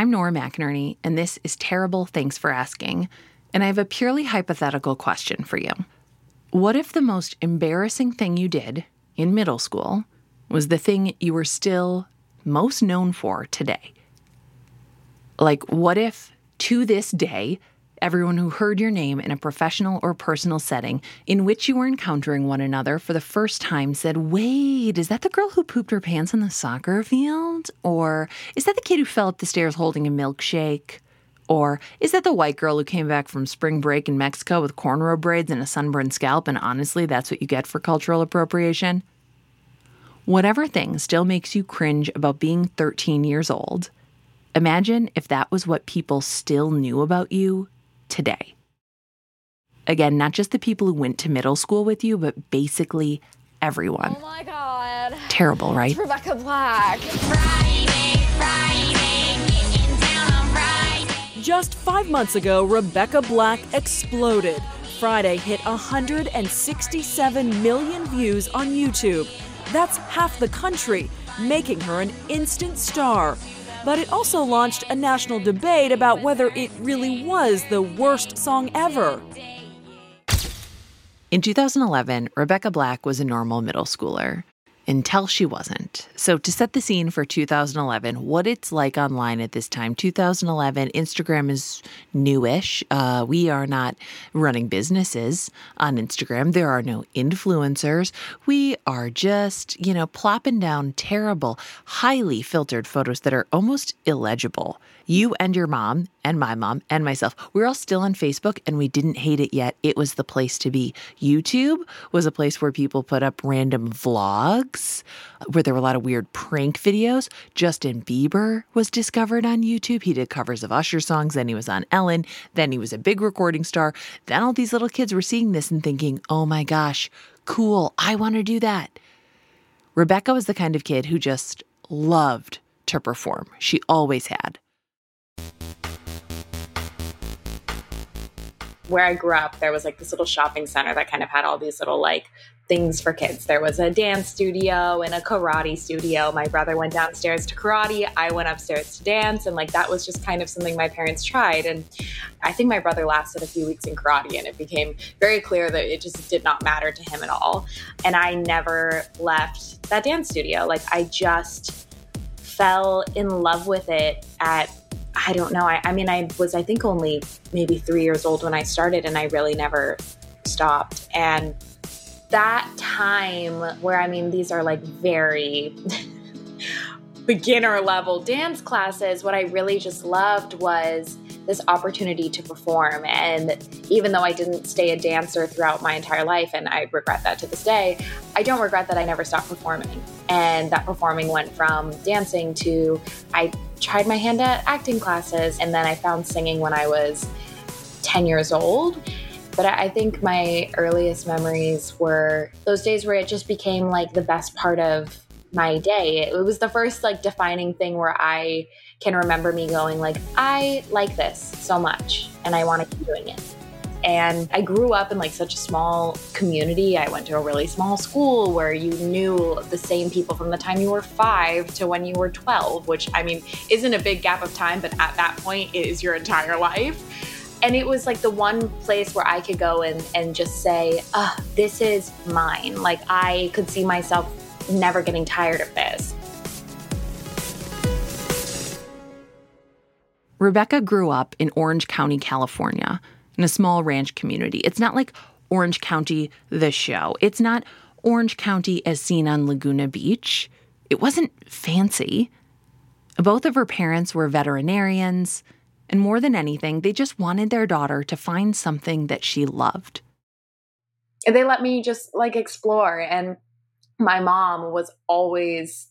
I'm Nora McInerny, and this is Terrible Thanks for Asking. And I have a purely hypothetical question for you. What if the most embarrassing thing you did in middle school was the thing you were still most known for today? Like, what if to this day, everyone who heard your name in a professional or personal setting in which you were encountering one another for the first time said, Wait, is that the girl who pooped her pants on the soccer field? Or is that the kid who fell up the stairs holding a milkshake? Or is that the white girl who came back from spring break in Mexico with cornrow braids and a sunburned scalp? And honestly, that's what you get for cultural appropriation? Whatever thing still makes you cringe about being 13 years old, imagine if that was what people still knew about you today. Again, not just the people who went to middle school with you, but basically everyone. Oh my god. Terrible, right? It's Rebecca Black. Friday, Friday, getting down on Friday. Just five months ago, Rebecca Black exploded. Friday hit 167 million views on YouTube. That's half the country, making her an instant star. But it also launched a national debate about whether it really was the worst song ever. In 2011, Rebecca Black was a normal middle schooler until she wasn't. So, to set the scene for 2011, what it's like online at this time 2011, Instagram is newish. Uh, we are not running businesses on Instagram, there are no influencers. We are just, you know, plopping down terrible, highly filtered photos that are almost illegible. You and your mom, and my mom, and myself, we we're all still on Facebook and we didn't hate it yet. It was the place to be. YouTube was a place where people put up random vlogs, uh, where there were a lot of weird prank videos. Justin Bieber was discovered on YouTube. He did covers of Usher songs, then he was on Ellen, then he was a big recording star. Then all these little kids were seeing this and thinking, oh my gosh, cool, I want to do that. Rebecca was the kind of kid who just loved to perform. She always had. Where I grew up, there was like this little shopping center that kind of had all these little like things for kids. There was a dance studio and a karate studio. My brother went downstairs to karate, I went upstairs to dance, and like that was just kind of something my parents tried. And I think my brother lasted a few weeks in karate, and it became very clear that it just did not matter to him at all. And I never left that dance studio. Like I just fell in love with it at I don't know. I, I, mean, I was, I think, only maybe three years old when I started, and I really never stopped. And that time where, I mean, these are like very beginner level dance classes, what I really just loved was this opportunity to perform. And even though I didn't stay a dancer throughout my entire life, and I regret that to this day, I don't regret that I never stopped performing. And that performing went from dancing to I tried my hand at acting classes, and then I found singing when I was 10 years old. But I think my earliest memories were those days where it just became like the best part of my day. It was the first like defining thing where I can remember me going like, I like this so much and I want to keep doing it. And I grew up in like such a small community. I went to a really small school where you knew the same people from the time you were five to when you were 12, which I mean isn't a big gap of time, but at that point it is your entire life. And it was like the one place where I could go and, and just say, oh, this is mine. Like I could see myself never getting tired of this. Rebecca grew up in Orange County, California, in a small ranch community. It's not like Orange County, the show. It's not Orange County as seen on Laguna Beach. It wasn't fancy. Both of her parents were veterinarians, and more than anything, they just wanted their daughter to find something that she loved. They let me just like explore, and my mom was always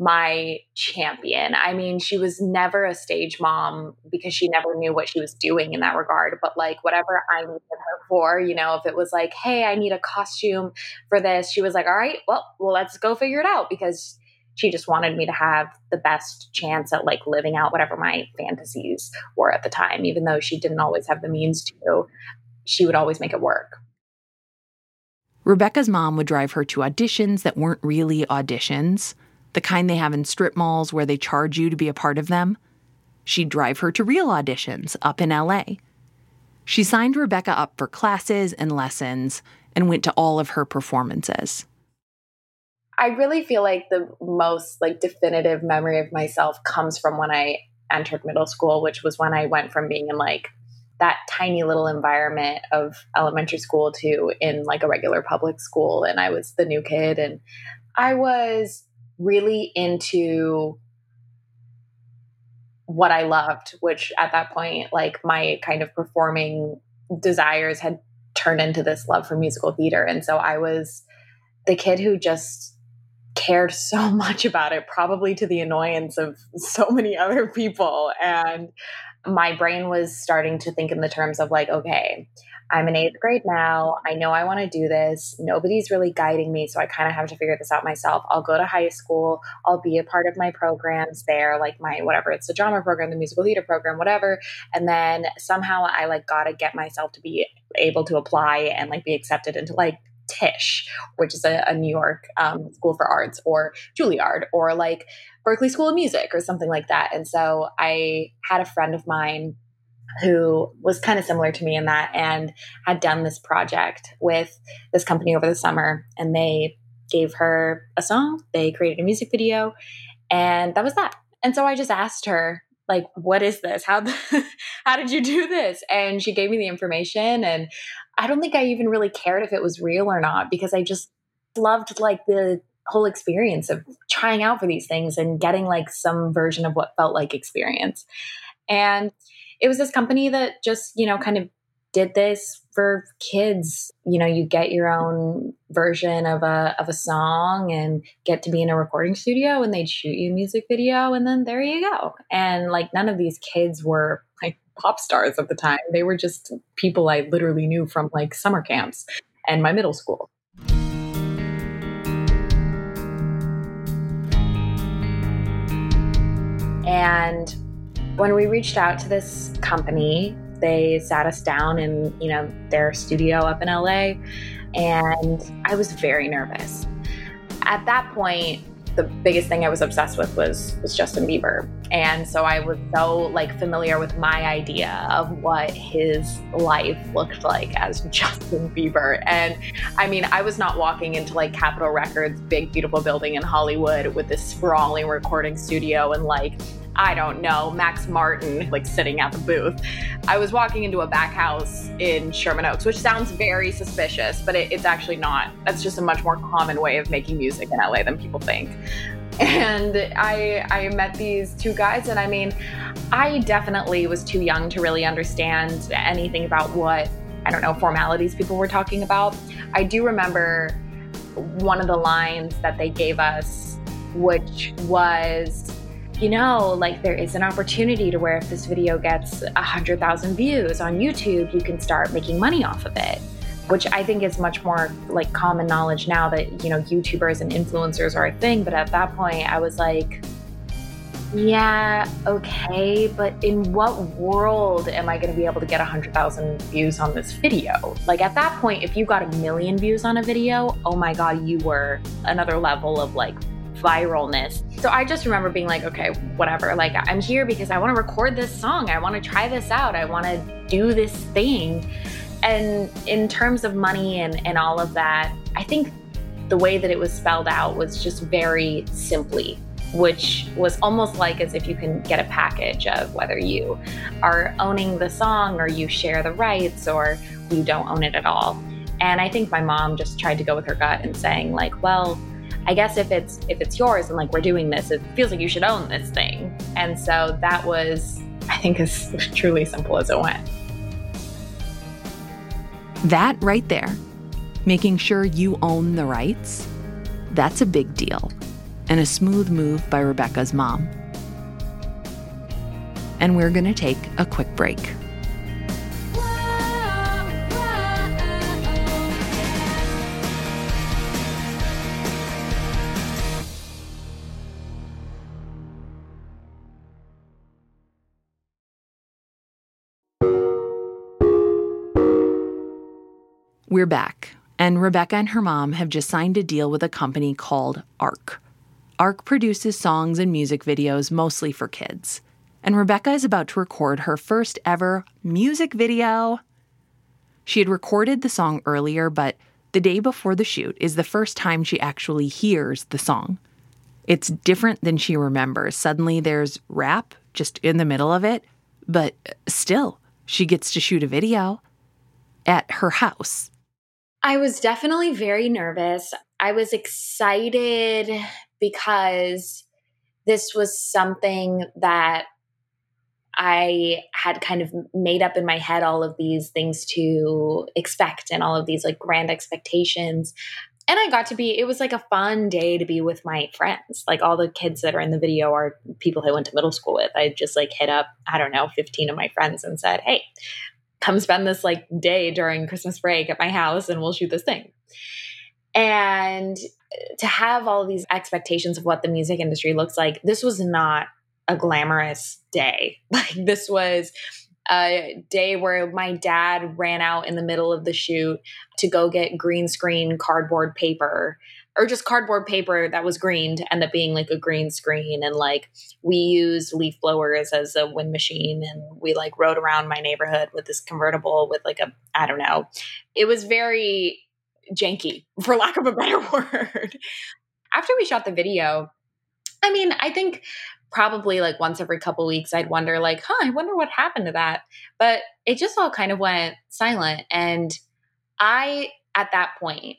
my champion. I mean, she was never a stage mom because she never knew what she was doing in that regard. But like, whatever I needed her for, you know, if it was like, hey, I need a costume for this, she was like, all right, well, well, let's go figure it out because she just wanted me to have the best chance at like living out whatever my fantasies were at the time. Even though she didn't always have the means to, she would always make it work. Rebecca's mom would drive her to auditions that weren't really auditions the kind they have in strip malls where they charge you to be a part of them. She'd drive her to real auditions up in LA. She signed Rebecca up for classes and lessons and went to all of her performances. I really feel like the most like definitive memory of myself comes from when I entered middle school, which was when I went from being in like that tiny little environment of elementary school to in like a regular public school and I was the new kid and I was really into what I loved, which at that point like my kind of performing desires had turned into this love for musical theater and so I was the kid who just cared so much about it, probably to the annoyance of so many other people. And my brain was starting to think in the terms of like, okay, I'm in eighth grade now. I know I want to do this. Nobody's really guiding me. So I kind of have to figure this out myself. I'll go to high school. I'll be a part of my programs there, like my whatever it's the drama program, the musical theater program, whatever. And then somehow I like got to get myself to be able to apply and like be accepted into like Tisch, which is a, a New York um, school for arts, or Juilliard, or like Berklee School of Music, or something like that. And so I had a friend of mine who was kind of similar to me in that and had done this project with this company over the summer. And they gave her a song, they created a music video, and that was that. And so I just asked her, like, what is this? How, how did you do this? And she gave me the information. And I don't think I even really cared if it was real or not because I just loved like the whole experience of trying out for these things and getting like some version of what felt like experience. And it was this company that just, you know, kind of did this for kids. You know, you get your own version of a of a song and get to be in a recording studio and they'd shoot you a music video and then there you go. And like none of these kids were like pop stars at the time. They were just people I literally knew from like summer camps and my middle school. And when we reached out to this company, they sat us down in, you know, their studio up in LA and I was very nervous. At that point, the biggest thing I was obsessed with was was Justin Bieber. And so I was so like familiar with my idea of what his life looked like as Justin Bieber. And I mean, I was not walking into like Capitol Records big beautiful building in Hollywood with this sprawling recording studio and like I don't know, Max Martin, like sitting at the booth. I was walking into a back house in Sherman Oaks, which sounds very suspicious, but it, it's actually not. That's just a much more common way of making music in LA than people think. And I, I met these two guys, and I mean, I definitely was too young to really understand anything about what, I don't know, formalities people were talking about. I do remember one of the lines that they gave us, which was, you know, like there is an opportunity to where if this video gets 100,000 views on YouTube, you can start making money off of it. Which I think is much more like common knowledge now that, you know, YouTubers and influencers are a thing. But at that point, I was like, yeah, okay, but in what world am I going to be able to get 100,000 views on this video? Like at that point, if you got a million views on a video, oh my God, you were another level of like viralness. So I just remember being like, okay, whatever. Like, I'm here because I want to record this song. I want to try this out. I want to do this thing. And in terms of money and, and all of that, I think the way that it was spelled out was just very simply, which was almost like as if you can get a package of whether you are owning the song or you share the rights or you don't own it at all. And I think my mom just tried to go with her gut and saying, like, well, I guess if it's if it's yours and like we're doing this, it feels like you should own this thing. And so that was, I think, as truly simple as it went. That right there, making sure you own the rights, that's a big deal and a smooth move by Rebecca's mom. And we're going to take a quick break. We're back, and Rebecca and her mom have just signed a deal with a company called ARK. ARK produces songs and music videos mostly for kids. and Rebecca is about to record her first ever music video. She had recorded the song earlier, but the day before the shoot is the first time she actually hears the song. It's different than she remembers. Suddenly there's rap just in the middle of it, but still, she gets to shoot a video at her house. I was definitely very nervous. I was excited because this was something that I had kind of made up in my head all of these things to expect and all of these like grand expectations. And I got to be, it was like a fun day to be with my friends. Like all the kids that are in the video are people I went to middle school with. I just like hit up, I don't know, 15 of my friends and said, hey, come spend this like day during Christmas break at my house and we'll shoot this thing. And to have all these expectations of what the music industry looks like, this was not a glamorous day. Like this was a day where my dad ran out in the middle of the shoot to go get green screen cardboard paper or just cardboard paper that was green to end up being like a green screen. And like we used leaf blowers as a wind machine and we like rode around my neighborhood with this convertible with like a i don't know. It was very janky for lack of a better word. After we shot the video i mean i think probably like once every couple weeks i'd wonder like huh i wonder what happened to that. But it just all kind of went silent. And i at that point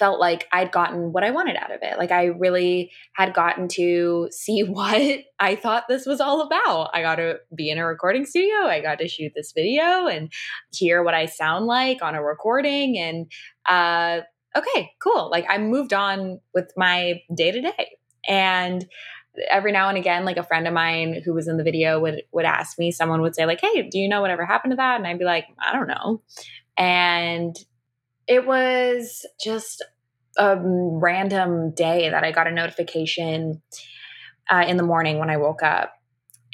felt like I'd gotten what I wanted out of it. Like I really had gotten to see what I thought this was all about. I got to be in a recording studio. I got to shoot this video and hear what I sound like on a recording. And uh, okay, cool. Like I moved on with my day to day. And every now and again, like a friend of mine who was in the video would would ask me, someone would say, like, hey, do you know whatever happened to that? And I'd be like, I don't know. And it was just a random day that I got a notification uh, in the morning when I woke up.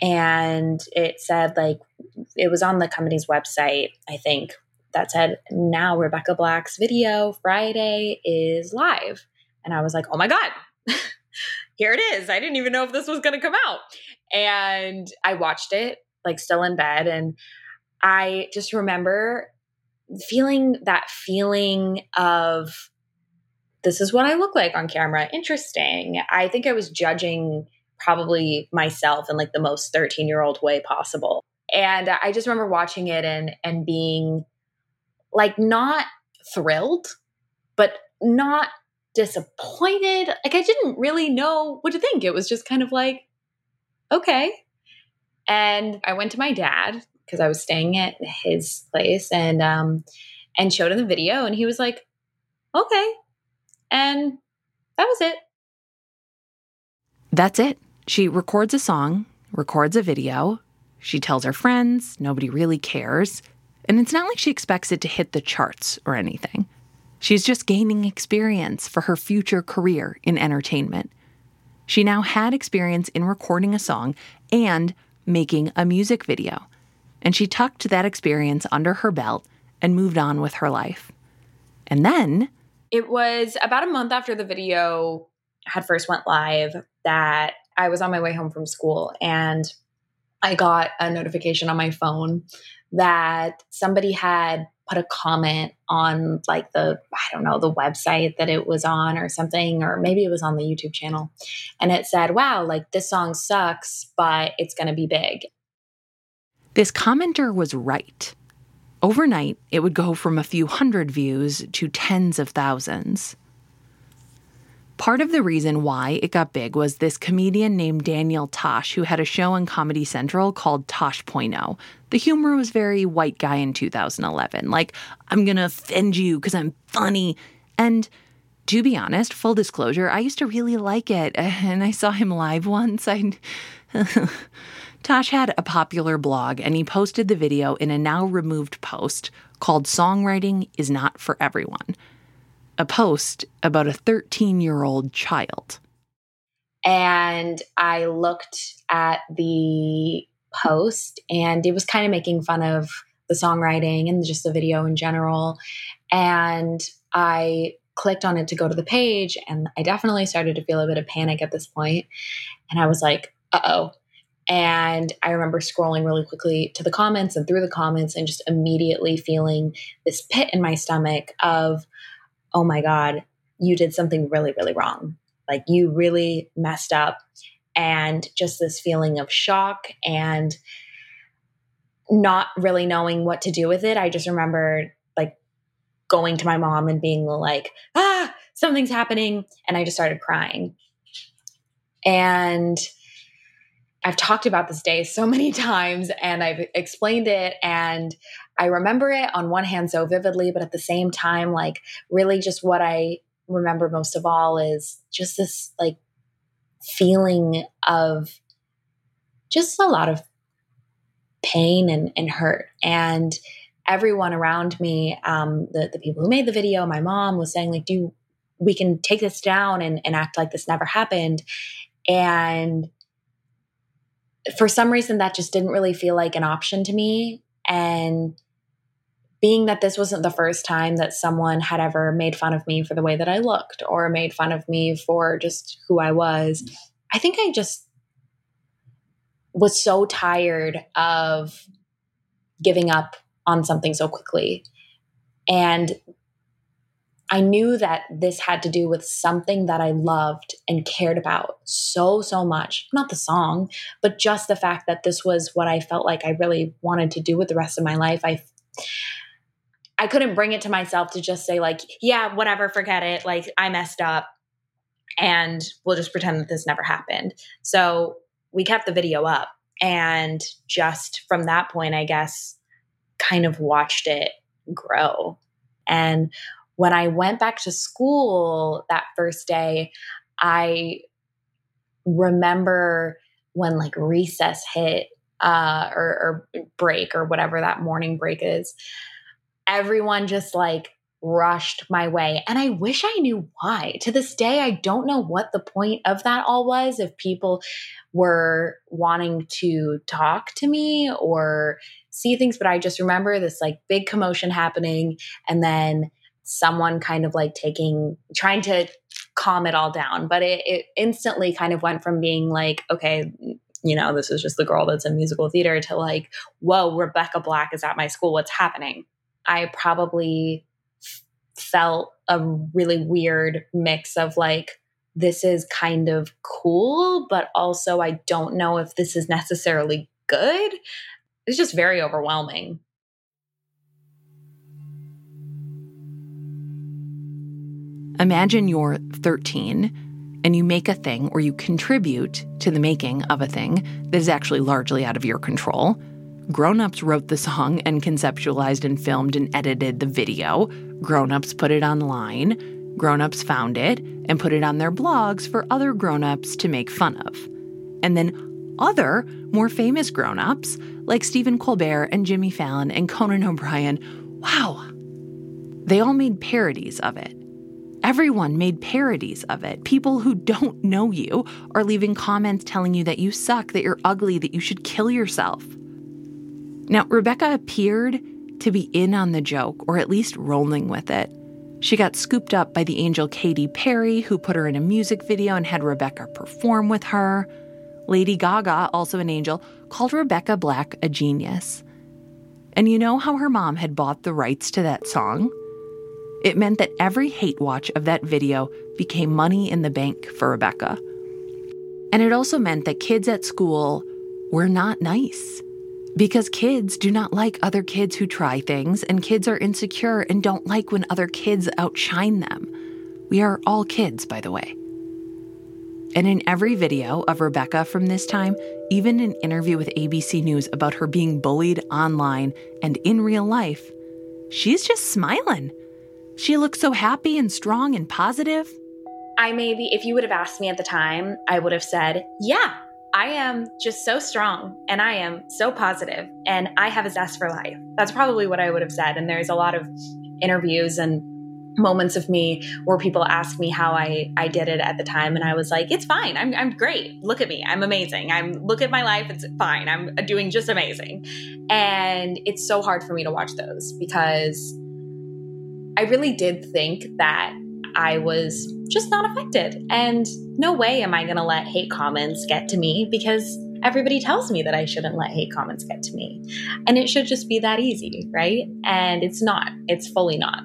And it said, like, it was on the company's website, I think, that said, now Rebecca Black's video Friday is live. And I was like, oh my God, here it is. I didn't even know if this was going to come out. And I watched it, like, still in bed. And I just remember feeling that feeling of this is what I look like on camera. Interesting. I think I was judging probably myself in like the most 13 year old way possible. And I just remember watching it and and being like not thrilled, but not disappointed. Like I didn't really know what to think. It was just kind of like, okay. And I went to my dad because I was staying at his place and um and showed him the video and he was like, "Okay." And that was it. That's it. She records a song, records a video. She tells her friends, nobody really cares. And it's not like she expects it to hit the charts or anything. She's just gaining experience for her future career in entertainment. She now had experience in recording a song and making a music video. And she tucked that experience under her belt and moved on with her life. And then It was about a month after the video had first went live that I was on my way home from school and I got a notification on my phone that somebody had put a comment on like the I don't know the website that it was on or something or maybe it was on the YouTube channel and it said wow like this song sucks but it's going to be big This commenter was right. Overnight, it would go from a few hundred views to tens of thousands. Part of the reason why it got big was this comedian named Daniel Tosh, who had a show on Comedy Central called Tosh.0. The humor was very white guy in 2011, like, I'm gonna offend you because I'm funny. And to be honest, full disclosure, I used to really like it, and I saw him live once. I. Tosh had a popular blog and he posted the video in a now removed post called Songwriting is Not for Everyone. A post about a 13 year old child. and I looked at the post and it was kind of making fun of the songwriting and just the video in general and I clicked on it to go to the page and I definitely started to feel a bit of panic at this point. and I was like uh-oh And I remember scrolling really quickly to the comments and through the comments and just immediately feeling this pit in my stomach of, oh my God, you did something really, really wrong. Like you really messed up. And just this feeling of shock and not really knowing what to do with it. I just remember like going to my mom and being like, ah, something's happening. And I just started crying. And I've talked about this day so many times and I've explained it. And I remember it on one hand so vividly, but at the same time, like, really just what I remember most of all is just this like feeling of just a lot of pain and, and hurt. And everyone around me, um, the, the people who made the video, my mom was saying, like, do we can take this down and, and act like this never happened. And for some reason, that just didn't really feel like an option to me. And being that this wasn't the first time that someone had ever made fun of me for the way that I looked or made fun of me for just who I was, I think I just was so tired of giving up on something so quickly. And I knew that this had to do with something that I loved and cared about so, so much. Not the song, but just the fact that this was what I felt like I really wanted to do with the rest of my life. I I couldn't bring it to myself to just say like, yeah, whatever, forget it. Like I messed up and we'll just pretend that this never happened. So we kept the video up and just from that point, I guess, kind of watched it grow. And when I went back to school that first day, I remember when like recess hit uh, or, or break or whatever that morning break is, everyone just like rushed my way. And I wish I knew why. To this day, I don't know what the point of that all was. If people were wanting to talk to me or see things, but I just remember this like big commotion happening and then someone kind of like taking, trying to calm it all down. But it, it instantly kind of went from being like, okay, you know, this is just the girl that's in musical theater to like, whoa, Rebecca Black is at my school. What's happening? I probably felt a really weird mix of like, this is kind of cool, but also I don't know if this is necessarily good. It's just very overwhelming. Imagine you're 13 and you make a thing or you contribute to the making of a thing that is actually largely out of your control. Grown ups wrote the song and conceptualized and filmed and edited the video. Grown ups put it online. Grown ups found it and put it on their blogs for other grown ups to make fun of. And then other, more famous grown ups, like Stephen Colbert and Jimmy Fallon and Conan O'Brien, wow, they all made parodies of it. Everyone made parodies of it. People who don't know you are leaving comments telling you that you suck, that you're ugly, that you should kill yourself. Now, Rebecca appeared to be in on the joke, or at least rolling with it. She got scooped up by the angel Katy Perry, who put her in a music video and had Rebecca perform with her. Lady Gaga, also an angel, called Rebecca Black a genius. And you know how her mom had bought the rights to that song? It meant that every hate watch of that video became money in the bank for Rebecca. And it also meant that kids at school were not nice. Because kids do not like other kids who try things, and kids are insecure and don't like when other kids outshine them. We are all kids, by the way. And in every video of Rebecca from this time, even an interview with ABC News about her being bullied online and in real life, she's just smiling she looks so happy and strong and positive. I maybe, if you would have asked me at the time, I would have said, yeah, I am just so strong and I am so positive and I have a zest for life. That's probably what I would have said. And there's a lot of interviews and moments of me where people ask me how I, I did it at the time and I was like, it's fine. I'm, I'm great. Look at me. I'm amazing. I'm look at my life. It's fine. I'm doing just amazing. And it's so hard for me to watch those because I really did think that I was just not affected. And no way am I going to let hate comments get to me because everybody tells me that I shouldn't let hate comments get to me. And it should just be that easy, right? And it's not, it's fully not.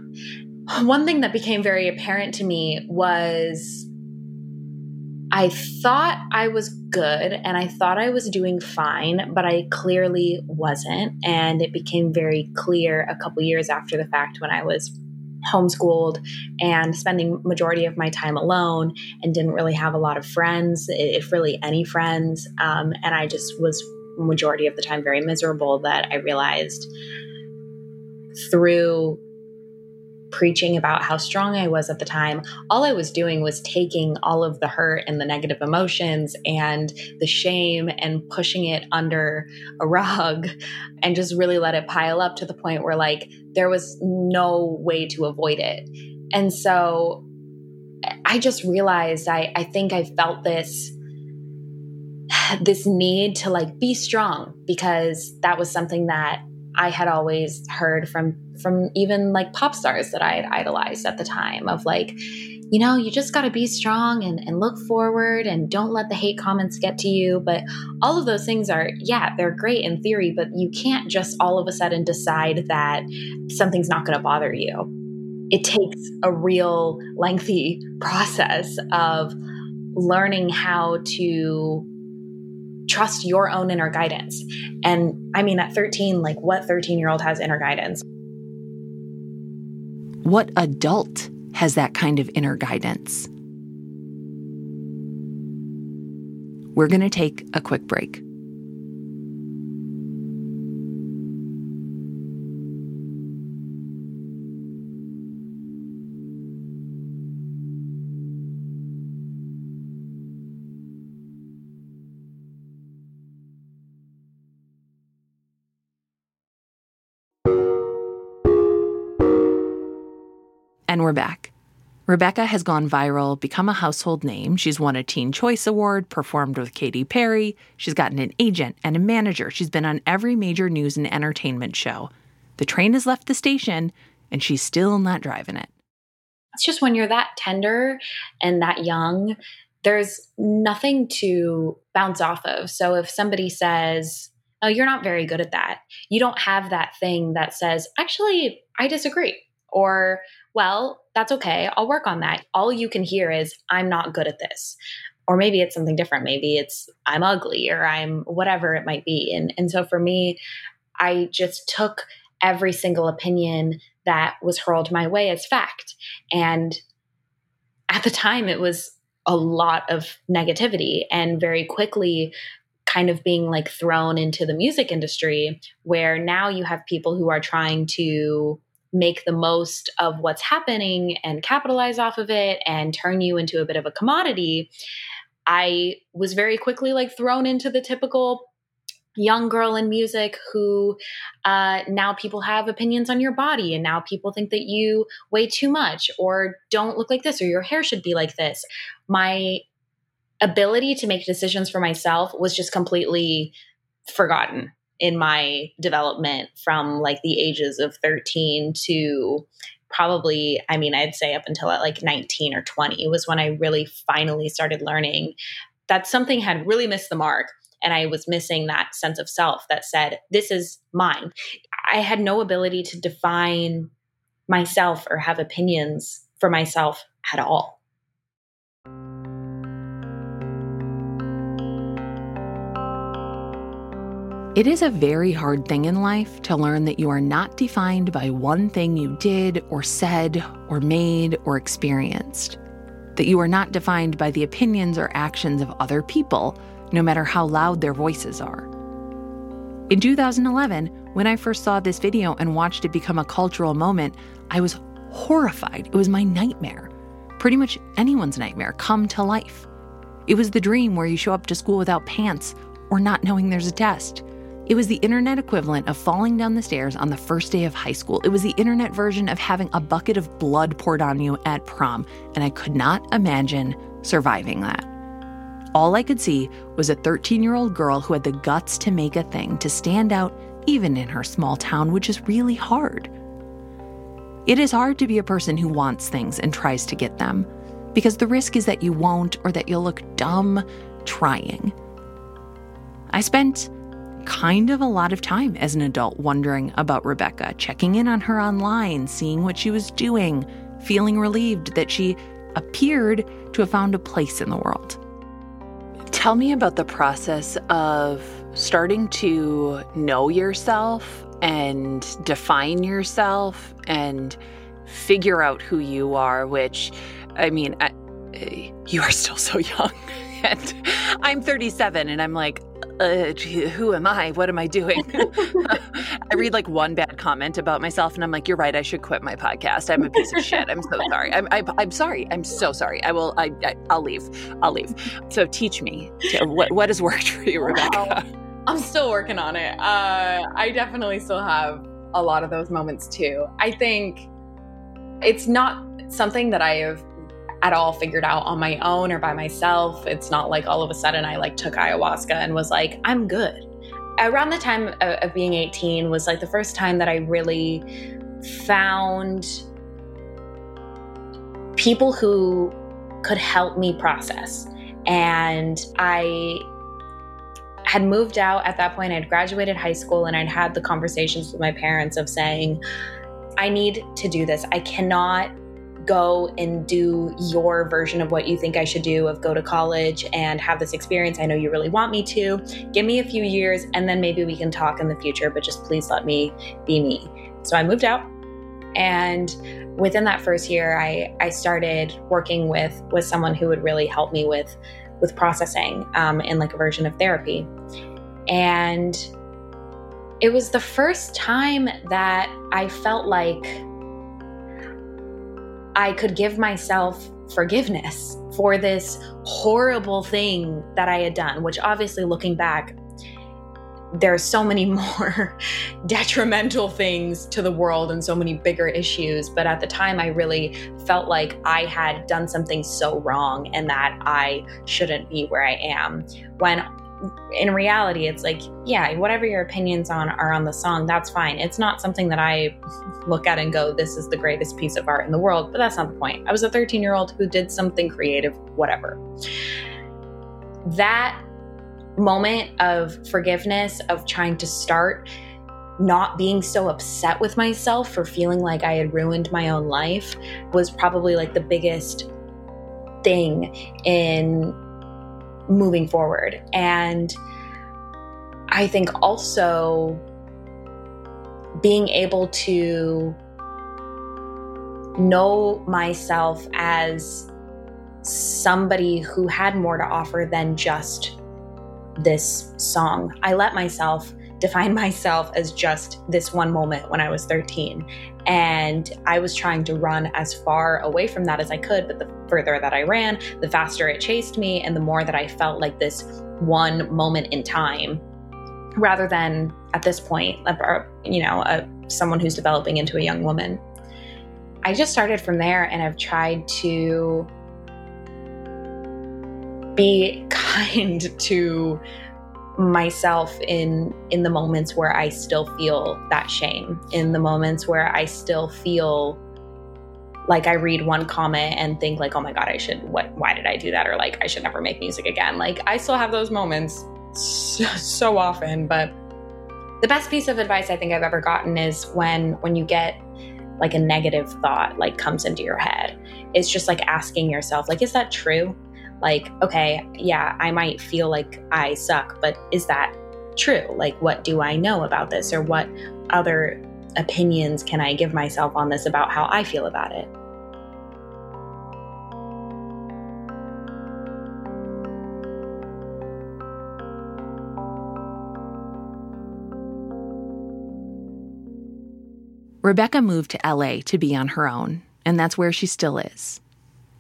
One thing that became very apparent to me was I thought I was good and I thought I was doing fine, but I clearly wasn't. And it became very clear a couple years after the fact when I was homeschooled and spending majority of my time alone and didn't really have a lot of friends if really any friends. Um, and i just was majority of the time very miserable that i realized through preaching about how strong I was at the time, all I was doing was taking all of the hurt and the negative emotions and the shame and pushing it under a rug and just really let it pile up to the point where like there was no way to avoid it. And so I just realized I, I think I felt this this need to like be strong because that was something that I had always heard from from even like pop stars that I had idolized at the time of like, you know, you just got to be strong and, and look forward and don't let the hate comments get to you. But all of those things are, yeah, they're great in theory, but you can't just all of a sudden decide that something's not going to bother you. It takes a real lengthy process of learning how to trust your own inner guidance. And I mean, at 13, like what 13 year old has inner guidance? What adult has that kind of inner guidance? We're going to take a quick break. And we're back. Rebecca has gone viral, become a household name. She's won a Teen Choice Award, performed with Katy Perry. She's gotten an agent and a manager. She's been on every major news and entertainment show. The train has left the station, and she's still not driving it. It's just when you're that tender and that young, there's nothing to bounce off of. So if somebody says, Oh, you're not very good at that, you don't have that thing that says, Actually, I disagree. Or, well, that's okay. I'll work on that. All you can hear is, I'm not good at this. Or maybe it's something different. Maybe it's, I'm ugly or I'm whatever it might be. And, and so for me, I just took every single opinion that was hurled my way as fact. And at the time, it was a lot of negativity and very quickly kind of being like thrown into the music industry where now you have people who are trying to make the most of what's happening and capitalize off of it and turn you into a bit of a commodity, I was very quickly like thrown into the typical young girl in music who uh, now people have opinions on your body and now people think that you weigh too much or don't look like this or your hair should be like this. My ability to make decisions for myself was just completely forgotten in my development from like the ages of 13 to probably i mean i'd say up until at like 19 or 20 was when i really finally started learning that something had really missed the mark and i was missing that sense of self that said this is mine. I had no ability to define myself or have opinions for myself at all It is a very hard thing in life to learn that you are not defined by one thing you did or said or made or experienced. That you are not defined by the opinions or actions of other people, no matter how loud their voices are. In 2011, when I first saw this video and watched it become a cultural moment, I was horrified. It was my nightmare. Pretty much anyone's nightmare come to life. It was the dream where you show up to school without pants or not knowing there's a test. It was the internet equivalent of falling down the stairs on the first day of high school. It was the internet version of having a bucket of blood poured on you at prom, and I could not imagine surviving that. All I could see was a 13 year old girl who had the guts to make a thing, to stand out even in her small town, which is really hard. It is hard to be a person who wants things and tries to get them, because the risk is that you won't or that you'll look dumb trying. I spent kind of a lot of time as an adult wondering about Rebecca, checking in on her online, seeing what she was doing, feeling relieved that she appeared to have found a place in the world. Tell me about the process of starting to know yourself and define yourself and figure out who you are, which, I mean, I, you are still so young. And I'm 37 and I'm like, uh, gee, who am I? What am I doing? I read like one bad comment about myself and I'm like, you're right. I should quit my podcast. I'm a piece of shit. I'm so sorry. I'm, I, I'm sorry. I'm so sorry. I will, I, I, I'll leave. I'll leave. So teach me what, what has worked for you, Rebecca? I'm still working on it. Uh, I definitely still have a lot of those moments too. I think it's not something that I have at all figured out on my own or by myself. It's not like all of a sudden I like took ayahuasca and was like, I'm good. Around the time of, of being 18 was like the first time that I really found people who could help me process. And I had moved out at that point. I'd graduated high school and I'd had the conversations with my parents of saying, I need to do this. I cannot go and do your version of what you think I should do of go to college and have this experience. I know you really want me to. Give me a few years and then maybe we can talk in the future, but just please let me be me. So I moved out and within that first year I, I started working with with someone who would really help me with with processing um, in like a version of therapy. And it was the first time that I felt like I could give myself forgiveness for this horrible thing that I had done, which obviously looking back, there are so many more detrimental things to the world and so many bigger issues. But at the time, I really felt like I had done something so wrong and that I shouldn't be where I am. When in reality, it's like, yeah, whatever your opinions on are on the song, that's fine. It's not something that I look at and go, this is the greatest piece of art in the world. But that's not the point. I was a 13 year old who did something creative, whatever. That moment of forgiveness, of trying to start not being so upset with myself for feeling like I had ruined my own life was probably like the biggest thing in moving forward. And I think also being able to know myself as somebody who had more to offer than just this song. I let myself define myself as just this one moment when I was 13. And I was trying to run as far away from that as I could. But the further that I ran, the faster it chased me, and the more that I felt like this one moment in time rather than at this point, you know, a, someone who's developing into a young woman. I just started from there and I've tried to be kind to myself in in the moments where I still feel that shame, in the moments where I still feel like I read one comment and think like, "Oh my god, I should what why did I do that?" or like, "I should never make music again." Like I still have those moments so, so often, but the best piece of advice I think I've ever gotten is when when you get like a negative thought like comes into your head. It's just like asking yourself like is that true? Like, okay, yeah, I might feel like I suck, but is that true? Like, what do I know about this? Or what other opinions can I give myself on this about how I feel about it? Rebecca moved to LA to be on her own, and that's where she still is.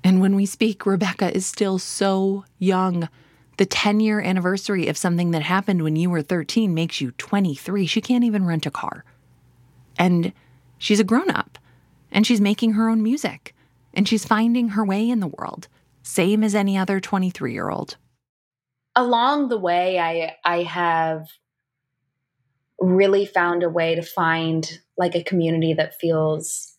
And when we speak, Rebecca is still so young. The 10 year anniversary of something that happened when you were 13 makes you 23. She can't even rent a car. And she's a grown up, and she's making her own music, and she's finding her way in the world, same as any other 23 year old. Along the way, I, I have really found a way to find like a community that feels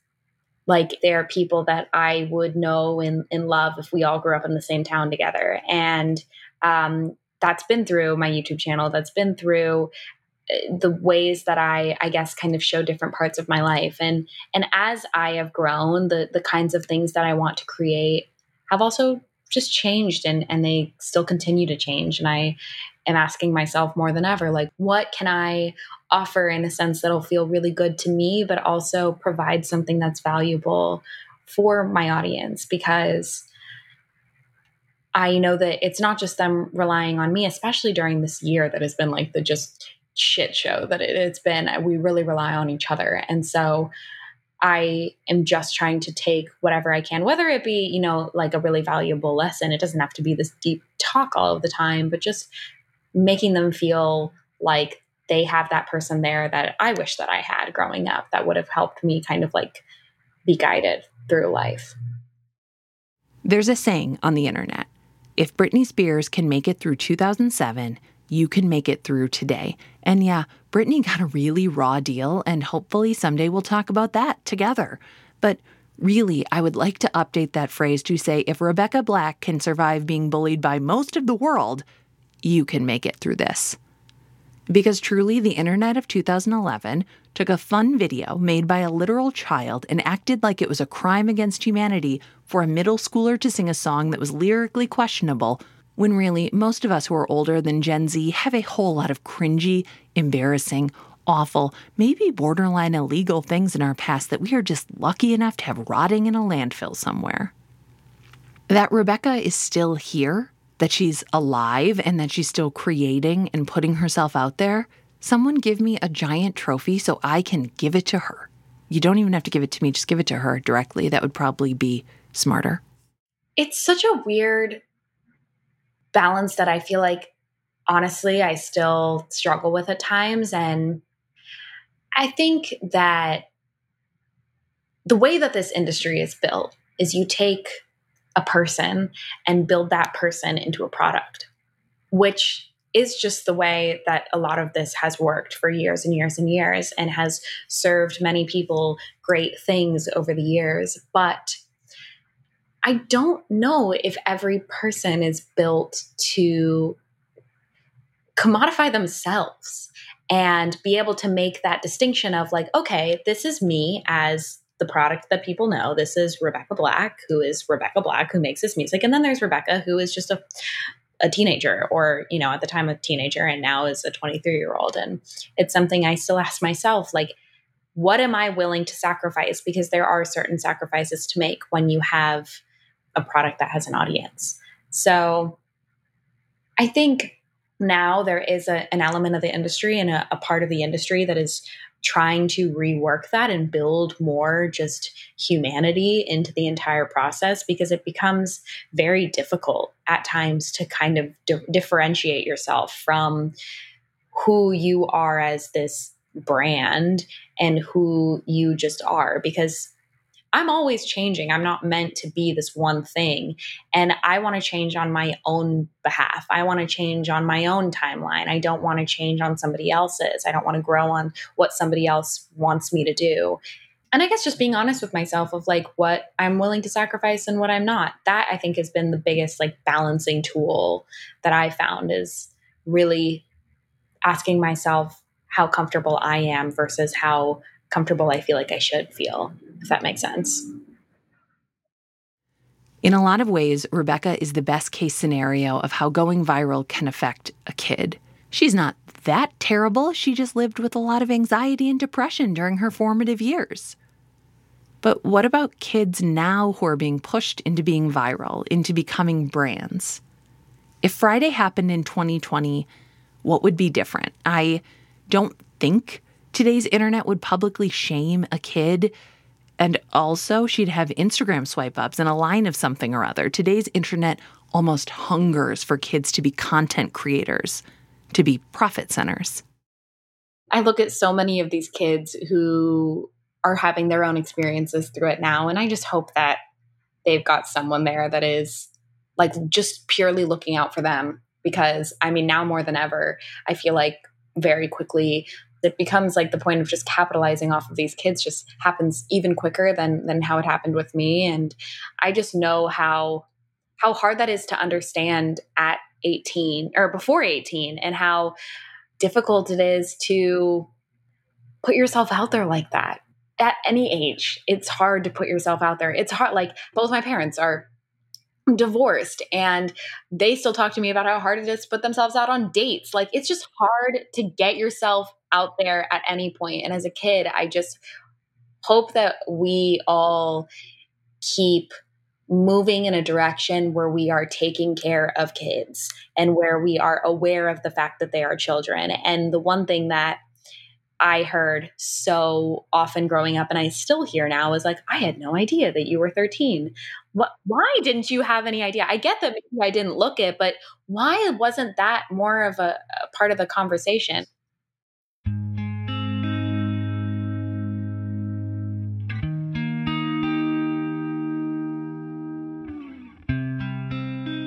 like there are people that I would know and, and love if we all grew up in the same town together. And um, that's been through my YouTube channel, that's been through uh, the ways that I I guess kind of show different parts of my life. And and as I have grown the the kinds of things that I want to create have also just changed and and they still continue to change. And I am asking myself more than ever like what can I offer in a sense that'll feel really good to me but also provide something that's valuable for my audience because I know that it's not just them relying on me, especially during this year that has been like the just shit show that it, it's been. We really rely on each other. And so I am just trying to take whatever I can, whether it be, you know, like a really valuable lesson. It doesn't have to be this deep talk all of the time, but just making them feel like they have that person there that I wish that I had growing up that would have helped me kind of like be guided through life. There's a saying on the internet if Britney Spears can make it through 2007, you can make it through today. And yeah, Britney got a really raw deal, and hopefully someday we'll talk about that together. But really, I would like to update that phrase to say if Rebecca Black can survive being bullied by most of the world, you can make it through this. Because truly, the internet of 2011 took a fun video made by a literal child and acted like it was a crime against humanity for a middle schooler to sing a song that was lyrically questionable, when really, most of us who are older than Gen Z have a whole lot of cringy, embarrassing, awful, maybe borderline illegal things in our past that we are just lucky enough to have rotting in a landfill somewhere. That Rebecca is still here that she's alive and that she's still creating and putting herself out there, someone give me a giant trophy so I can give it to her. You don't even have to give it to me, just give it to her directly. That would probably be smarter. It's such a weird balance that I feel like, honestly, I still struggle with at times. And I think that the way that this industry is built is you take a person and build that person into a product, which is just the way that a lot of this has worked for years and years and years and has served many people great things over the years. But I don't know if every person is built to commodify themselves and be able to make that distinction of like, okay, this is me as the product that people know. This is Rebecca Black, who is Rebecca Black, who makes this music. And then there's Rebecca, who is just a, a teenager, or, you know, at the time a teenager and now is a 23 year old. And it's something I still ask myself, like, what am I willing to sacrifice? Because there are certain sacrifices to make when you have a product that has an audience. So I think now there is a, an element of the industry and a, a part of the industry that is trying to rework that and build more just humanity into the entire process because it becomes very difficult at times to kind of di- differentiate yourself from who you are as this brand and who you just are because I'm always changing. I'm not meant to be this one thing. And I want to change on my own behalf. I want to change on my own timeline. I don't want to change on somebody else's. I don't want to grow on what somebody else wants me to do. And I guess just being honest with myself of like what I'm willing to sacrifice and what I'm not. That I think has been the biggest like balancing tool that I found is really asking myself how comfortable I am versus how comfortable I feel like I should feel, if that makes sense. In a lot of ways, Rebecca is the best case scenario of how going viral can affect a kid. She's not that terrible, she just lived with a lot of anxiety and depression during her formative years. But what about kids now who are being pushed into being viral, into becoming brands? If Friday happened in 2020, what would be different? I don't think today's internet would publicly shame a kid. And also, she'd have Instagram swipe ups and a line of something or other. Today's internet almost hungers for kids to be content creators, to be profit centers. I look at so many of these kids who are having their own experiences through it now. And I just hope that they've got someone there that is like just purely looking out for them. Because I mean, now more than ever, I feel like very quickly it becomes like the point of just capitalizing off of these kids just happens even quicker than than how it happened with me and i just know how how hard that is to understand at 18 or before 18 and how difficult it is to put yourself out there like that at any age. It's hard to put yourself out there. It's hard. Like both my parents are divorced and they still talk to me about how hard it is to put themselves out on dates. Like it's just hard to get yourself out there at any point. And as a kid, I just hope that we all keep moving in a direction where we are taking care of kids and where we are aware of the fact that they are children. And the one thing that I heard so often growing up, and I still hear now, is like, I had no idea that you were 13. What, why didn't you have any idea? I get that I didn't look it, but why wasn't that more of a, a part of the conversation?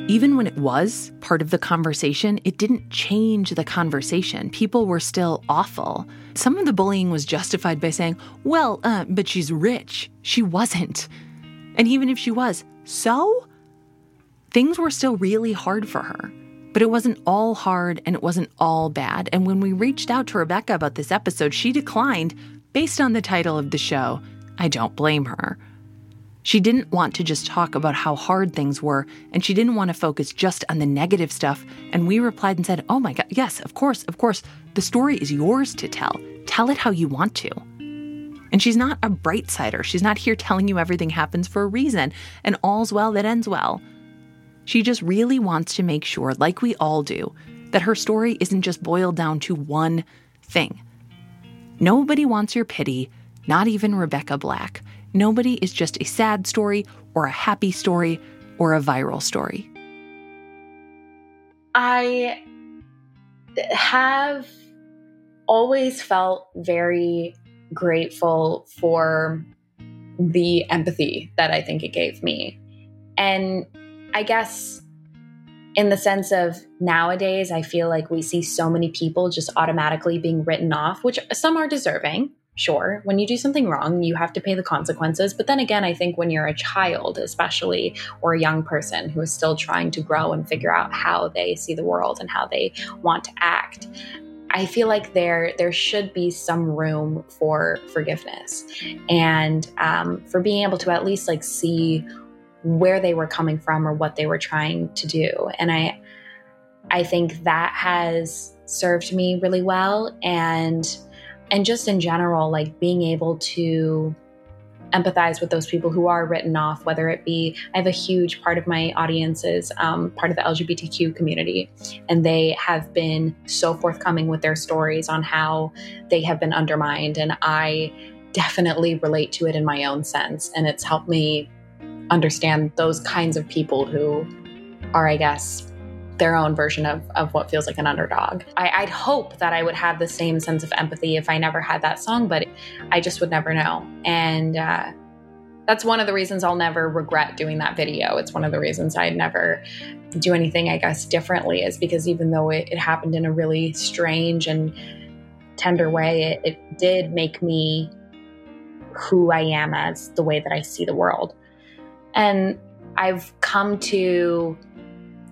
Even when it was part of the conversation, it didn't change the conversation. People were still awful. Some of the bullying was justified by saying, well, uh, but she's rich. She wasn't. And even if she was, so? Things were still really hard for her. But it wasn't all hard and it wasn't all bad. And when we reached out to Rebecca about this episode, she declined based on the title of the show. I don't blame her. She didn't want to just talk about how hard things were, and she didn't want to focus just on the negative stuff. And we replied and said, Oh my God, yes, of course, of course. The story is yours to tell. Tell it how you want to. And she's not a bright sider. She's not here telling you everything happens for a reason and all's well that ends well. She just really wants to make sure, like we all do, that her story isn't just boiled down to one thing. Nobody wants your pity, not even Rebecca Black. Nobody is just a sad story or a happy story or a viral story. I have always felt very grateful for the empathy that I think it gave me. And I guess in the sense of nowadays, I feel like we see so many people just automatically being written off, which some are deserving. Sure, when you do something wrong, you have to pay the consequences. But then again, I think when you're a child, especially, or a young person who is still trying to grow and figure out how they see the world and how they want to act, I feel like there there should be some room for forgiveness and um, for being able to at least like see where they were coming from or what they were trying to do. And I I think that has served me really well and and just in general, like being able to empathize with those people who are written off, whether it be, I have a huge part of my audience is um, part of the LGBTQ community, and they have been so forthcoming with their stories on how they have been undermined. And I definitely relate to it in my own sense. And it's helped me understand those kinds of people who are, I guess, their own version of, of what feels like an underdog. I, would hope that I would have the same sense of empathy if I never had that song, but I just would never know. And uh, that's one of the reasons I'll never regret doing that video. It's one of the reasons I'd never do anything, I guess, differently, is because even though it, it happened in a really strange and tender way, it, it did make me who I am as the way that I see the world. And I've come to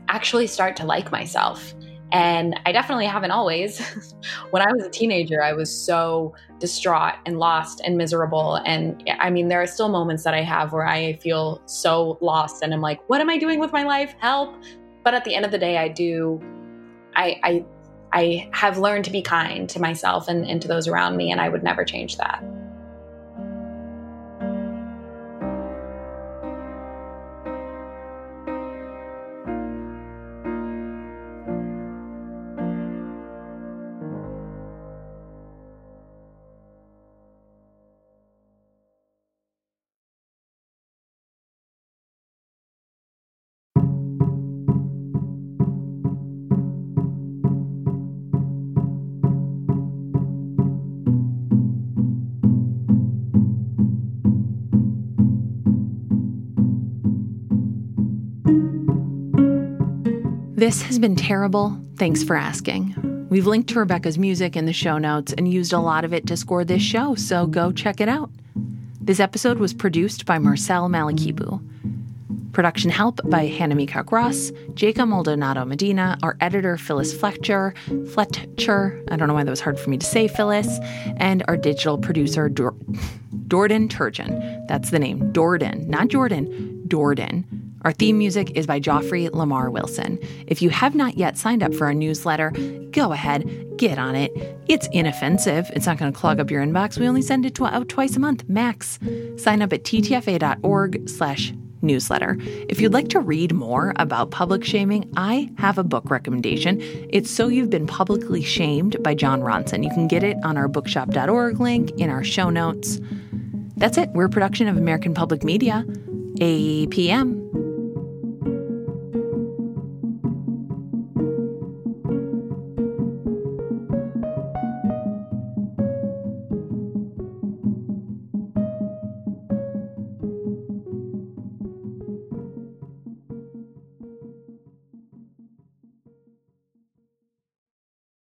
actually start to like myself. And I definitely haven't always. when I was a teenager, I was so distraught and lost and miserable. And I mean, there are still moments that I have where I feel so lost and I'm like, what am I doing with my life? Help. But at the end of the day, I do, I, I, I have learned to be kind to myself and, and to those around me, and I would never change that. This has been terrible. Thanks for asking. We've linked to Rebecca's music in the show notes and used a lot of it to score this show, so go check it out. This episode was produced by Marcel Malekebu. Production help by Hannah Hanamika Gross, Jacob Maldonado Medina, our editor Phyllis Fletcher, Fletcher, I don't know why that was hard for me to say, Phyllis, and our digital producer Dor- Dordan Turgeon. That's the name, Dordan, not Jordan, Dordan. Our theme music is by Joffrey Lamar Wilson. If you have not yet signed up for our newsletter, go ahead, get on it. It's inoffensive. It's not going to clog up your inbox. We only send it to, out twice a month, max. Sign up at ttfa.org slash newsletter. If you'd like to read more about public shaming, I have a book recommendation. It's So You've Been Publicly Shamed by Jon Ronson. You can get it on our bookshop.org link in our show notes. That's it. We're a production of American Public Media, APM.